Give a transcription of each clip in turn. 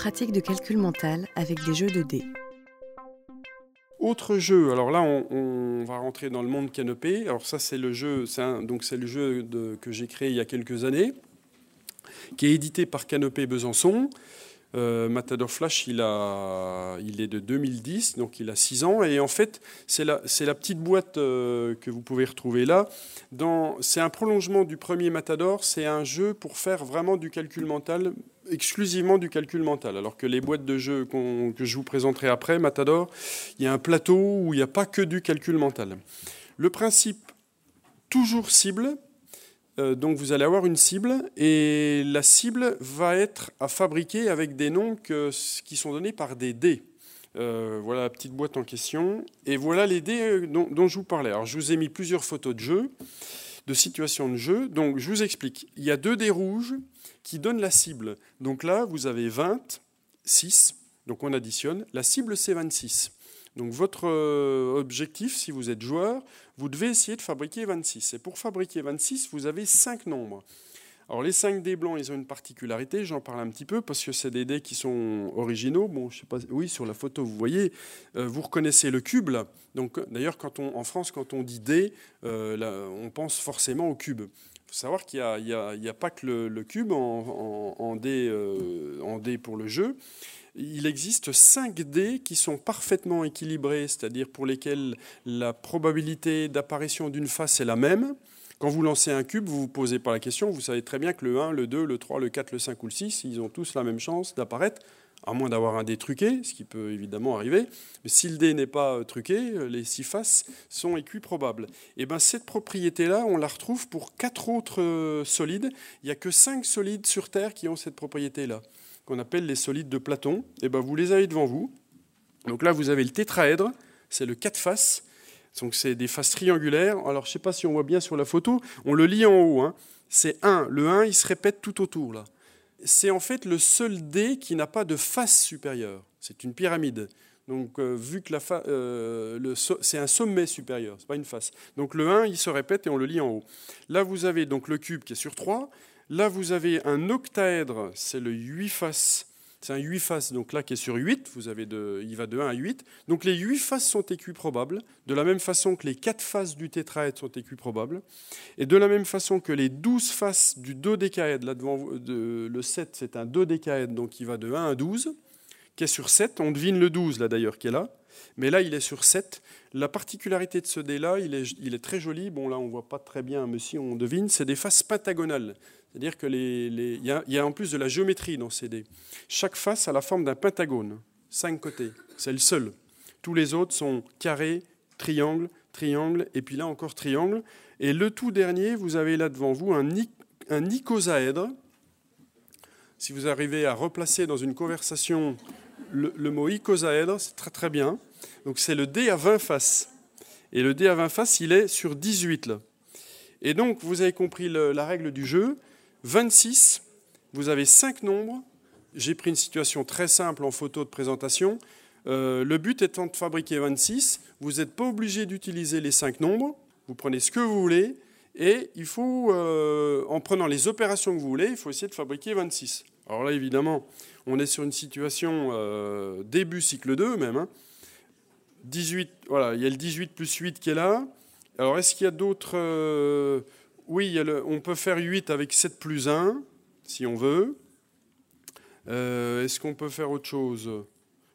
pratique de calcul mental avec des jeux de dés. Autre jeu, alors là on, va rentrer dans le monde canopé. Alors ça c'est le jeu, donc c'est le jeu que j'ai créé il y a quelques années, qui est édité par Canopé Besançon. Euh, Matador Flash, il, a, il est de 2010, donc il a 6 ans. Et en fait, c'est la, la, petite boîte euh, que vous pouvez retrouver là. C'est un prolongement du premier Matador. C'est un jeu pour faire vraiment du calcul mental, exclusivement du calcul mental. Alors que les boîtes de jeux que je vous présenterai après, Matador, il y a un plateau où il n'y a pas que du calcul mental. Le principe, toujours cible, euh, donc vous allez avoir une cible et la cible va être à fabriquer avec des noms qui sont donnés par des dés. Euh, voilà la petite boîte en question. Et voilà les dés euh, dont, je vous parlais. Alors je vous ai mis plusieurs photos de jeu, de situations de jeu. Donc je vous explique. Il y a deux dés rouges qui donnent la cible. Donc là, vous avez 20, 6. Donc on additionne. La cible, c'est 26. Donc votre objectif, si vous êtes joueur, vous devez essayer de fabriquer 26. Et pour fabriquer 26, vous avez 5 nombres. Alors les 5 dés blancs, ils ont une particularité, j'en parle un petit peu parce que c'est des dés qui sont originaux. Bon, je sais pas, oui, sur la photo, vous voyez, euh, vous reconnaissez le cube. Donc d'ailleurs, quand on, en France, quand on dit dé, euh, on pense forcément au cube. Il faut savoir qu'il n'y a, pas que le, cube en, en, dé, euh, pour le jeu il existe 5 dés qui sont parfaitement équilibrés, c'est-à-dire pour lesquels la probabilité d'apparition d'une face est la même. Quand vous lancez un cube, vous vous posez pas la question, vous savez très bien que le 1, le 2, le 3, le 4, le 5 ou le 6, ils ont tous la même chance d'apparaître, à moins d'avoir un dé truqué, ce qui peut évidemment arriver. Mais si le dé n'est pas euh, truqué, euh, les 6 faces sont équiprobables. Et bien cette propriété-là, on la retrouve pour 4 autres euh, solides. Il n'y a que 5 solides sur Terre qui ont cette propriété-là qu'on appelle les solides de Platon, et eh ben vous les avez devant vous. Donc là, vous avez le tétraèdre, c'est le 4 faces. Donc c'est des faces triangulaires. Alors je ne sais pas si on voit bien sur la photo, on le lit en haut. Hein. C'est 1. Le 1, il se répète tout autour là. C'est en fait le seul dé qui n'a pas de face supérieure. C'est une pyramide. Donc, euh, vu que euh, c'est un sommet supérieur, c'est pas une face. Donc, le 1, il se répète et on le lit en haut. Là, vous avez donc le cube qui est sur 3. Là, vous avez un octaèdre, c'est le 8 faces. C'est un 8 faces, donc là qui est sur 8, vous avez de, il va de 1 à 8. Donc les 8 faces sont équiprobables, de la même façon que les 4 faces du tétraèdre sont équiprobables, et de la même façon que les 12 faces du dodécaèdre, là devant de, le 7 c'est un dodécaèdre, donc il va de 1 à 12, qui est sur 7, on devine le 12 là d'ailleurs qui est là, mais là il est sur 7. La particularité de ce dé-là, il est, il est très joli, bon là on ne voit pas très bien, mais si on devine, c'est des faces pentagonales. C'est-à-dire qu'il les, y, a en plus de la géométrie dans ces dés. Chaque face a la forme d'un pentagone, cinq côtés. C'est le seul. Tous les autres sont carrés, triangles, triangles, et puis là encore triangles. Et le tout dernier, vous avez là devant vous un, un icosaèdre. Si vous arrivez à replacer dans une conversation le, mot icosaèdre, c'est très très bien. Donc c'est le dé à 20 faces. Et le dé à 20 faces, il est sur 18 là. Et donc, vous avez compris la règle du jeu. 26, vous avez 5 nombres. J'ai pris une situation très simple en photo de présentation. Euh, le but étant de fabriquer 26, vous n'êtes pas obligé d'utiliser les 5 nombres. Vous prenez ce que vous voulez. Et il faut, euh, en prenant les opérations que vous voulez, il faut essayer de fabriquer 26. Alors là, évidemment, on est sur une situation euh, début cycle 2 même. 18, hein. il y a le 18 plus 8 qui est là. Alors, est-ce qu'il y a d'autres oui, on peut faire 8 avec 7 plus 1, si on veut. Euh, est-ce qu'on peut faire autre chose?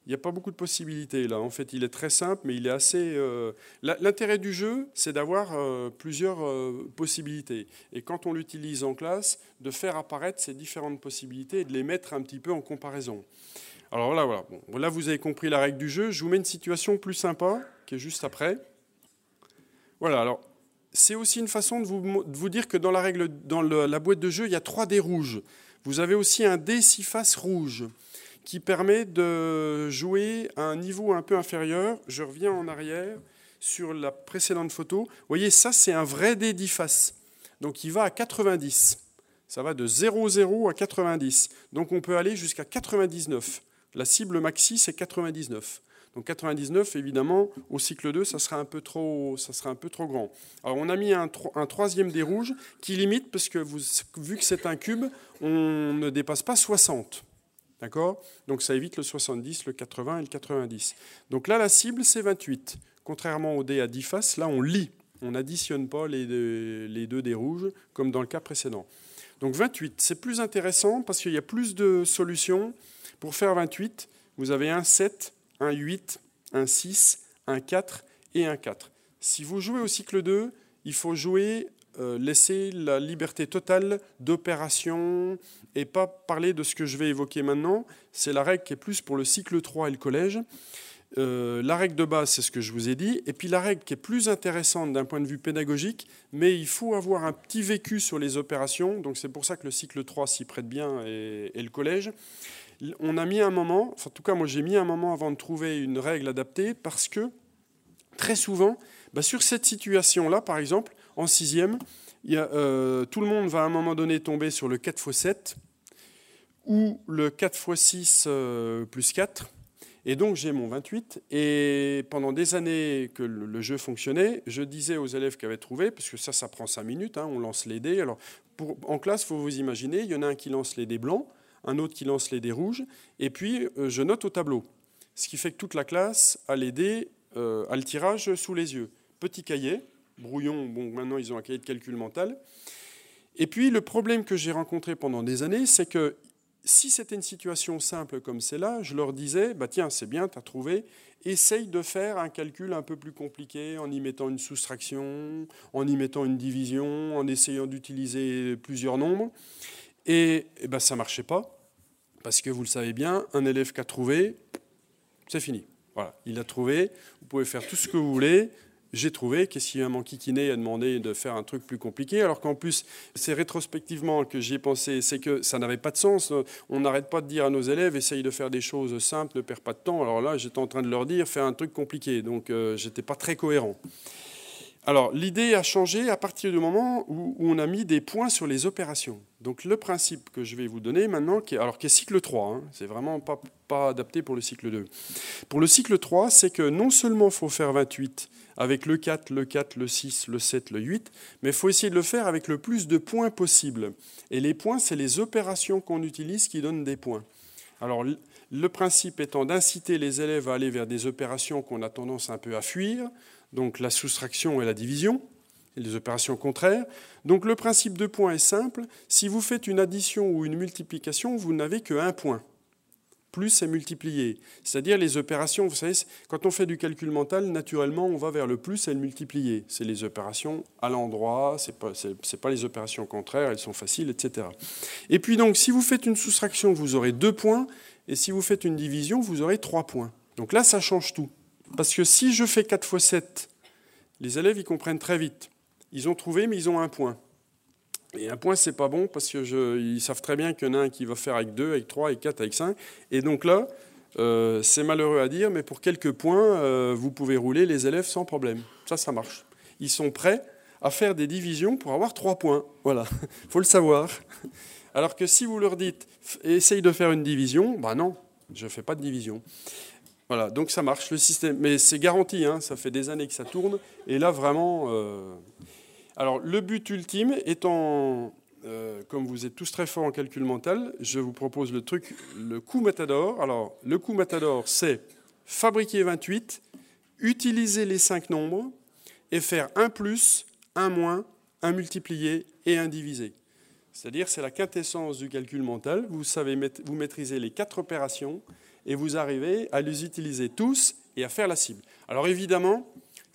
Il n'y a pas beaucoup de possibilités là. En fait, il est très simple, mais il est assez. Euh, l'intérêt du jeu, c'est d'avoir euh, plusieurs possibilités. Et quand on l'utilise en classe, de faire apparaître ces différentes possibilités et de les mettre un petit peu en comparaison. Alors là, voilà. là, vous avez compris la règle du jeu. Je vous mets une situation plus sympa, qui est juste après. Voilà, alors c'est aussi une façon de vous, dire que dans, la, la boîte de jeu, il y a trois dés rouges. Vous avez aussi un dé six faces rouge qui permet de jouer à un niveau un peu inférieur. Je reviens en arrière sur la précédente photo. Vous voyez, ça, c'est un vrai dé 10 faces. Donc, il va à 90. Ça va de 0,0 à 90. Donc, on peut aller jusqu'à 99. La cible maxi, c'est 99. Donc 99, évidemment, au cycle 2, ça sera un peu trop, ça sera un peu trop grand. Alors on a mis un, troisième dé rouge qui limite, parce que vu que c'est un cube, on ne dépasse pas 60. D'accord? Donc ça évite le 70, le 80 et le 90. Donc là, la cible, c'est 28. Contrairement au dé à 10 faces, là, on lit. On n'additionne pas les deux, les deux dés rouges, comme dans le cas précédent. Donc 28, c'est plus intéressant parce qu'il y a plus de solutions. Pour faire 28, vous avez un 7, un 8, un 6, un 4 et un 4. Si vous jouez au cycle 2, il faut jouer, euh, laisser la liberté totale d'opération et pas parler de ce que je vais évoquer maintenant. C'est la règle qui est plus pour le cycle 3 et le collège. Euh, la règle de base, c'est ce que je vous ai dit. Et puis la règle qui est plus intéressante d'un point de vue pédagogique, mais il faut avoir un petit vécu sur les opérations. Donc c'est pour ça que le cycle 3 s'y prête bien et, le collège. On a mis un moment, enfin, en tout cas moi j'ai mis un moment avant de trouver une règle adaptée parce que très souvent, bah, sur cette situation-là, par exemple, en sixième, euh, tout le monde va à un moment donné tomber sur le 4 x 7 ou le 4 x 6 euh, plus 4. Et donc j'ai mon 28. Et pendant des années que le, jeu fonctionnait, je disais aux élèves qui avaient trouvé, parce que ça, ça prend 5 minutes, hein, on lance les dés. Alors en classe, faut vous imaginer, il y en a un qui lance les dés blancs, un autre qui lance les dés rouges, et puis euh, je note au tableau. Ce qui fait que toute la classe a les dés, a le tirage sous les yeux. Petit cahier, brouillon, bon, maintenant ils ont un cahier de calcul mental. Et puis le problème que j'ai rencontré pendant des années, c'est que si c'était une situation simple comme celle-là, je leur disais, bah tiens, c'est bien, tu as trouvé, essaye de faire un calcul un peu plus compliqué en y mettant une soustraction, en y mettant une division, en essayant d'utiliser plusieurs nombres. Et, et ben, ça ne marchait pas, parce que vous le savez bien, un élève qui a trouvé, c'est fini. Voilà, il a trouvé, vous pouvez faire tout ce que vous voulez, j'ai trouvé, qu'est-ce qu'il m'enquiquiné a demandé de faire un truc plus compliqué, alors qu'en plus, c'est rétrospectivement que j'y ai pensé, c'est que ça n'avait pas de sens. On n'arrête pas de dire à nos élèves, essaye de faire des choses simples, ne perds pas de temps. Alors là, j'étais en train de leur dire, fais un truc compliqué. Donc, euh, j'étais pas très cohérent. Alors, l'idée a changé à partir du moment où, on a mis des points sur les opérations. Donc, le principe que je vais vous donner maintenant, qui est, alors, qui cycle 3, hein, c'est vraiment pas, pas adapté pour le cycle 2. Pour le cycle 3, c'est que non seulement il faut faire 28 avec le 4, le 4, le 6, le 7, le 8, mais il faut essayer de le faire avec le plus de points possible. Et les points, c'est les opérations qu'on utilise qui donnent des points. Alors, le principe étant d'inciter les élèves à aller vers des opérations qu'on a tendance un peu à fuir, donc la soustraction et la division, les opérations contraires. Donc le principe de points est simple. Si vous faites une addition ou une multiplication, vous n'avez qu'un point. Plus est multiplié. C'est-à-dire les opérations, vous savez, quand on fait du calcul mental, naturellement, on va vers le plus et le multiplié. C'est les opérations à l'endroit, ce n'est pas, pas les opérations contraires, elles sont faciles, etc. Et puis donc, si vous faites une soustraction, vous aurez deux points, et si vous faites une division, vous aurez trois points. Donc là, ça change tout. Parce que si je fais 4 fois 7, les élèves, ils comprennent très vite. Ils ont trouvé, mais ils ont un point. Et un point, c'est pas bon parce qu'ils savent très bien qu'il y en a un qui va faire avec 2, avec 3, avec 4, avec 5. Et donc là, euh, c'est malheureux à dire, mais pour quelques points, euh, vous pouvez rouler les élèves sans problème. Ça, ça marche. Ils sont prêts à faire des divisions pour avoir 3 points. Voilà, il faut le savoir. Alors que si vous leur dites, essaye de faire une division, ben non, je ne fais pas de division. Voilà, donc ça marche le système, mais c'est garanti, hein, ça fait des années que ça tourne, et là vraiment. Euh, alors le but ultime étant, euh, comme vous êtes tous très forts en calcul mental, je vous propose le truc, le coup Matador. Alors le coup Matador, c'est fabriquer 28, utiliser les 5 nombres et faire un plus, un moins, un multiplié et un divisé. C'est-à-dire c'est la quintessence du calcul mental. Vous savez, vous maîtrisez les quatre opérations et vous arrivez à les utiliser tous et à faire la cible. Alors évidemment,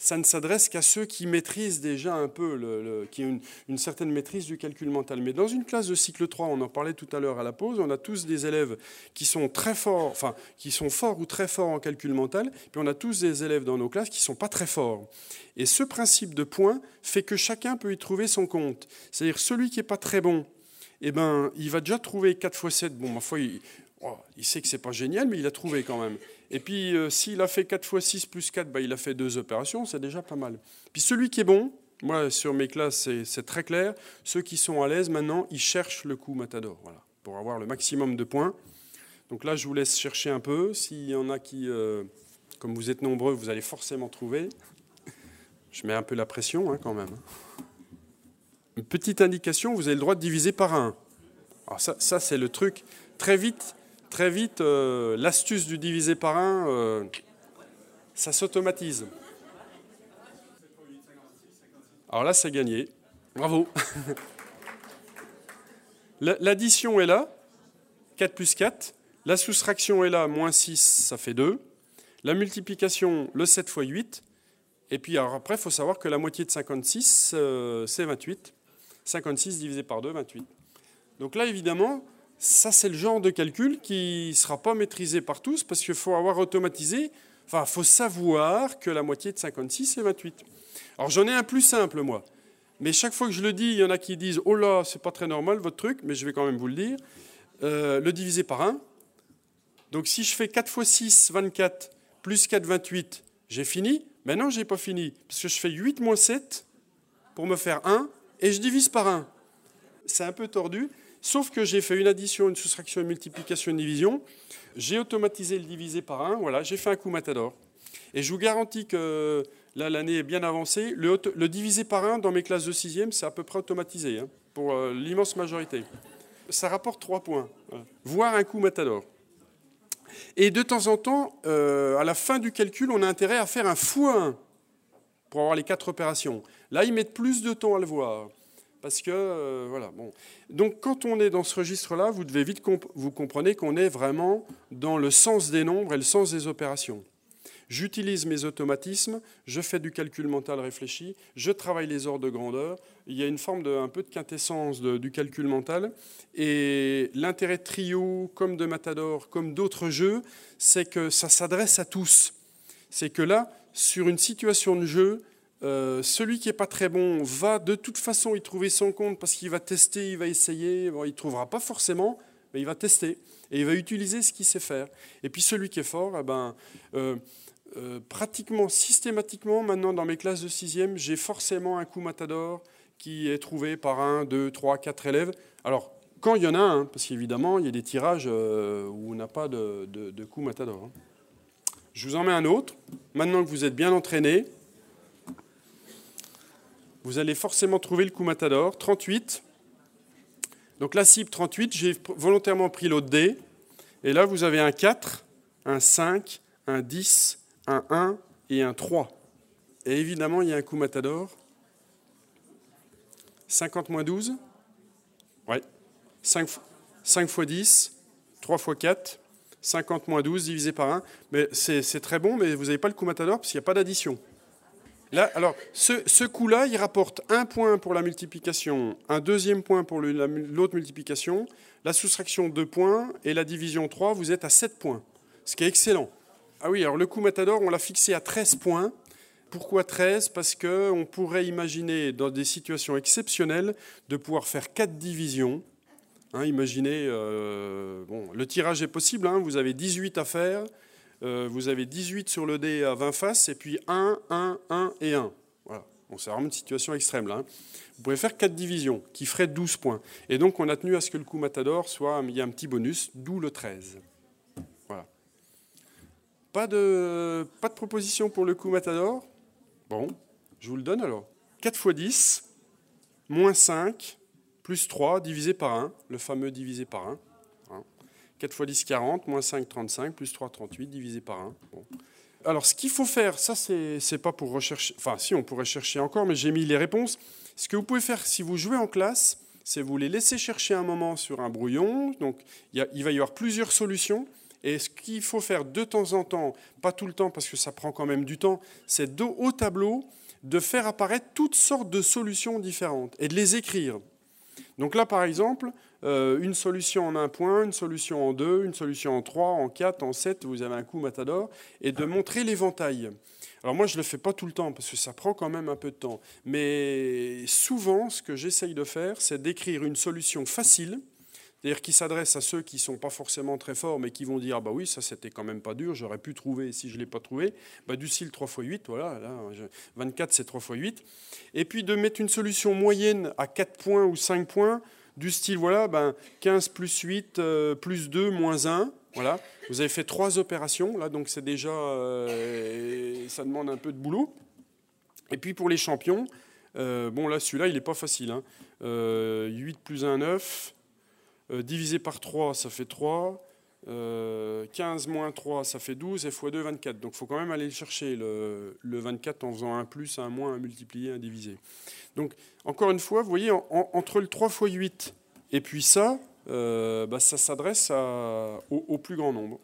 ça ne s'adresse qu'à ceux qui maîtrisent déjà un peu, qui ont une, certaine maîtrise du calcul mental. Mais dans une classe de cycle 3, on en parlait tout à l'heure à la pause, on a tous des élèves qui sont très forts, enfin, qui sont forts ou très forts en calcul mental, puis on a tous des élèves dans nos classes qui ne sont pas très forts. Et ce principe de point fait que chacun peut y trouver son compte. C'est-à-dire celui qui n'est pas très bon, eh ben, il va déjà trouver 4 x 7. Bon, ma foi, Oh, il sait que c'est pas génial, mais il a trouvé quand même. Et puis, euh, s'il a fait 4 fois 6 plus 4, bah, il a fait deux opérations, c'est déjà pas mal. Puis celui qui est bon, moi, sur mes classes, c'est très clair. Ceux qui sont à l'aise, maintenant, ils cherchent le coup Matador, voilà, pour avoir le maximum de points. Donc là, je vous laisse chercher un peu. S'il y en a qui, euh, comme vous êtes nombreux, vous allez forcément trouver. Je mets un peu la pression, hein, quand même. Une petite indication, vous avez le droit de diviser par 1. Alors ça, ça c'est le truc. Très vite, très vite, euh, l'astuce du divisé par 1, euh, ça s'automatise. Alors là, c'est gagné. Bravo. L'addition est là, 4 plus 4. La soustraction est là, moins 6, ça fait 2. La multiplication, le 7 fois 8. Et puis après, il faut savoir que la moitié de 56, euh, c'est 28. 56 divisé par 2, 28. Donc là, évidemment, ça, c'est le genre de calcul qui ne sera pas maîtrisé par tous parce qu'il faut avoir automatisé, enfin, il faut savoir que la moitié de 56, c'est 28. Alors j'en ai un plus simple, moi. Mais chaque fois que je le dis, il y en a qui disent Oh là, c'est pas très normal votre truc, mais je vais quand même vous le dire. Euh, le diviser par 1. Donc si je fais 4 fois 6, 24, plus 4, 28, j'ai fini. Mais non, je n'ai pas fini, parce que je fais 8 moins 7 pour me faire 1, et je divise par 1. C'est un peu tordu, sauf que j'ai fait une addition, une soustraction, une multiplication, une division. J'ai automatisé le divisé par 1, voilà, j'ai fait un coup matador. Et je vous garantis que là, l'année est bien avancée. Le, divisé par 1 dans mes classes de 6e, c'est à peu près automatisé, hein, pour euh, l'immense majorité. Ça rapporte 3 points, voire un coup matador. Et de temps en temps, euh, à la fin du calcul, on a intérêt à faire un x1 pour avoir les quatre opérations. Là, ils mettent plus de temps à le voir. Parce que, euh, voilà, bon. Donc, quand on est dans ce registre-là, vous devez vite vous comprenez qu'on est vraiment dans le sens des nombres et le sens des opérations. J'utilise mes automatismes, je fais du calcul mental réfléchi, je travaille les ordres de grandeur. Il y a une forme de un peu de quintessence du calcul mental. Et l'intérêt Trio, comme de Matador, comme d'autres jeux, c'est que ça s'adresse à tous. C'est que là, sur une situation de jeu, euh, celui qui n'est pas très bon va de toute façon y trouver son compte parce qu'il va tester, il va essayer. Il ne trouvera pas forcément, mais il va tester et il va utiliser ce qu'il sait faire. Et puis celui qui est fort, eh ben, euh, euh, pratiquement systématiquement, maintenant dans mes classes de sixième, j'ai forcément un coup matador qui est trouvé par un, deux, trois, quatre élèves. Alors, quand il y en a un, parce qu'évidemment, il y a des tirages où on n'a pas de, de, coup matador. Hein. Je vous en mets un autre. Maintenant que vous êtes bien entraîné, vous allez forcément trouver le coup matador. 38. Donc la cible 38, j'ai volontairement pris l'autre dé. Et là, vous avez un 4, un 5, un 10, un 1 et un 3. Et évidemment, il y a un coup matador. 50 moins 12 Ouais. 5, 5 fois 10, 3 fois 4, 50 moins 12 divisé par 1. Mais c'est très bon, mais vous n'avez pas le coup matador parce qu'il n'y a pas d'addition. Alors, ce, ce coup-là, il rapporte un point pour la multiplication, un deuxième point pour l'autre multiplication, la soustraction 2 points et la division 3, vous êtes à 7 points, ce qui est excellent. Ah oui, alors le coup Matador, on l'a fixé à 13 points. Pourquoi 13 Parce qu'on pourrait imaginer, dans des situations exceptionnelles, de pouvoir faire 4 divisions. Hein, imaginez, euh, bon, le tirage est possible, hein, vous avez 18 à faire, euh, vous avez 18 sur le dé à 20 faces, et puis 1, 1, 1 et 1. Voilà. Bon, c'est vraiment une situation extrême là. Hein. Vous pouvez faire 4 divisions, qui feraient 12 points. Et donc on a tenu à ce que le coup Matador soit, il y a un petit bonus, d'où le 13. Pas de, pas de proposition pour le coup Matador? Bon, je vous le donne alors. 4 fois 10, moins 5, plus 3, divisé par 1, le fameux divisé par 1. 4 fois 10, 40, moins 5, 35, plus 3, 38, divisé par 1. Alors, ce qu'il faut faire, ça, c'est pas pour rechercher. Enfin, si, on pourrait chercher encore, mais j'ai mis les réponses. Ce que vous pouvez faire si vous jouez en classe, c'est vous les laisser chercher un moment sur un brouillon. Donc, il, va y avoir plusieurs solutions. Et ce qu'il faut faire de temps en temps, pas tout le temps parce que ça prend quand même du temps, c'est au tableau de faire apparaître toutes sortes de solutions différentes et de les écrire. Donc là, par exemple, euh, une solution en un point, une solution en deux, une solution en trois, en quatre, en sept, vous avez un coup matador, et de montrer l'éventail. Alors moi, je ne le fais pas tout le temps parce que ça prend quand même un peu de temps. Mais souvent, ce que j'essaye de faire, c'est d'écrire une solution facile, c'est-à-dire qui s'adresse à ceux qui ne sont pas forcément très forts, mais qui vont dire ah bah oui, ça c'était quand même pas dur, j'aurais pu trouver si je ne l'ai pas trouvé. Bah, du style 3 x 8, voilà, là, 24 c'est 3 x 8. Et puis de mettre une solution moyenne à 4 points ou 5 points, du style voilà, ben, 15 plus 8 euh, plus 2 moins 1. Voilà, vous avez fait trois opérations, là, donc c'est déjà, euh, ça demande un peu de boulot. Et puis pour les champions, euh, bon là celui-là il n'est pas facile. Hein. 8 plus 1, 9. Euh, divisé par 3, ça fait 3. 15 moins 3, ça fait 12, et x2, 24. Donc il faut quand même aller chercher le, 24 en faisant un plus, un moins, un multiplié, un divisé. Donc encore une fois, vous voyez, entre le 3 x 8 et puis ça, bah, ça s'adresse au plus grand nombre.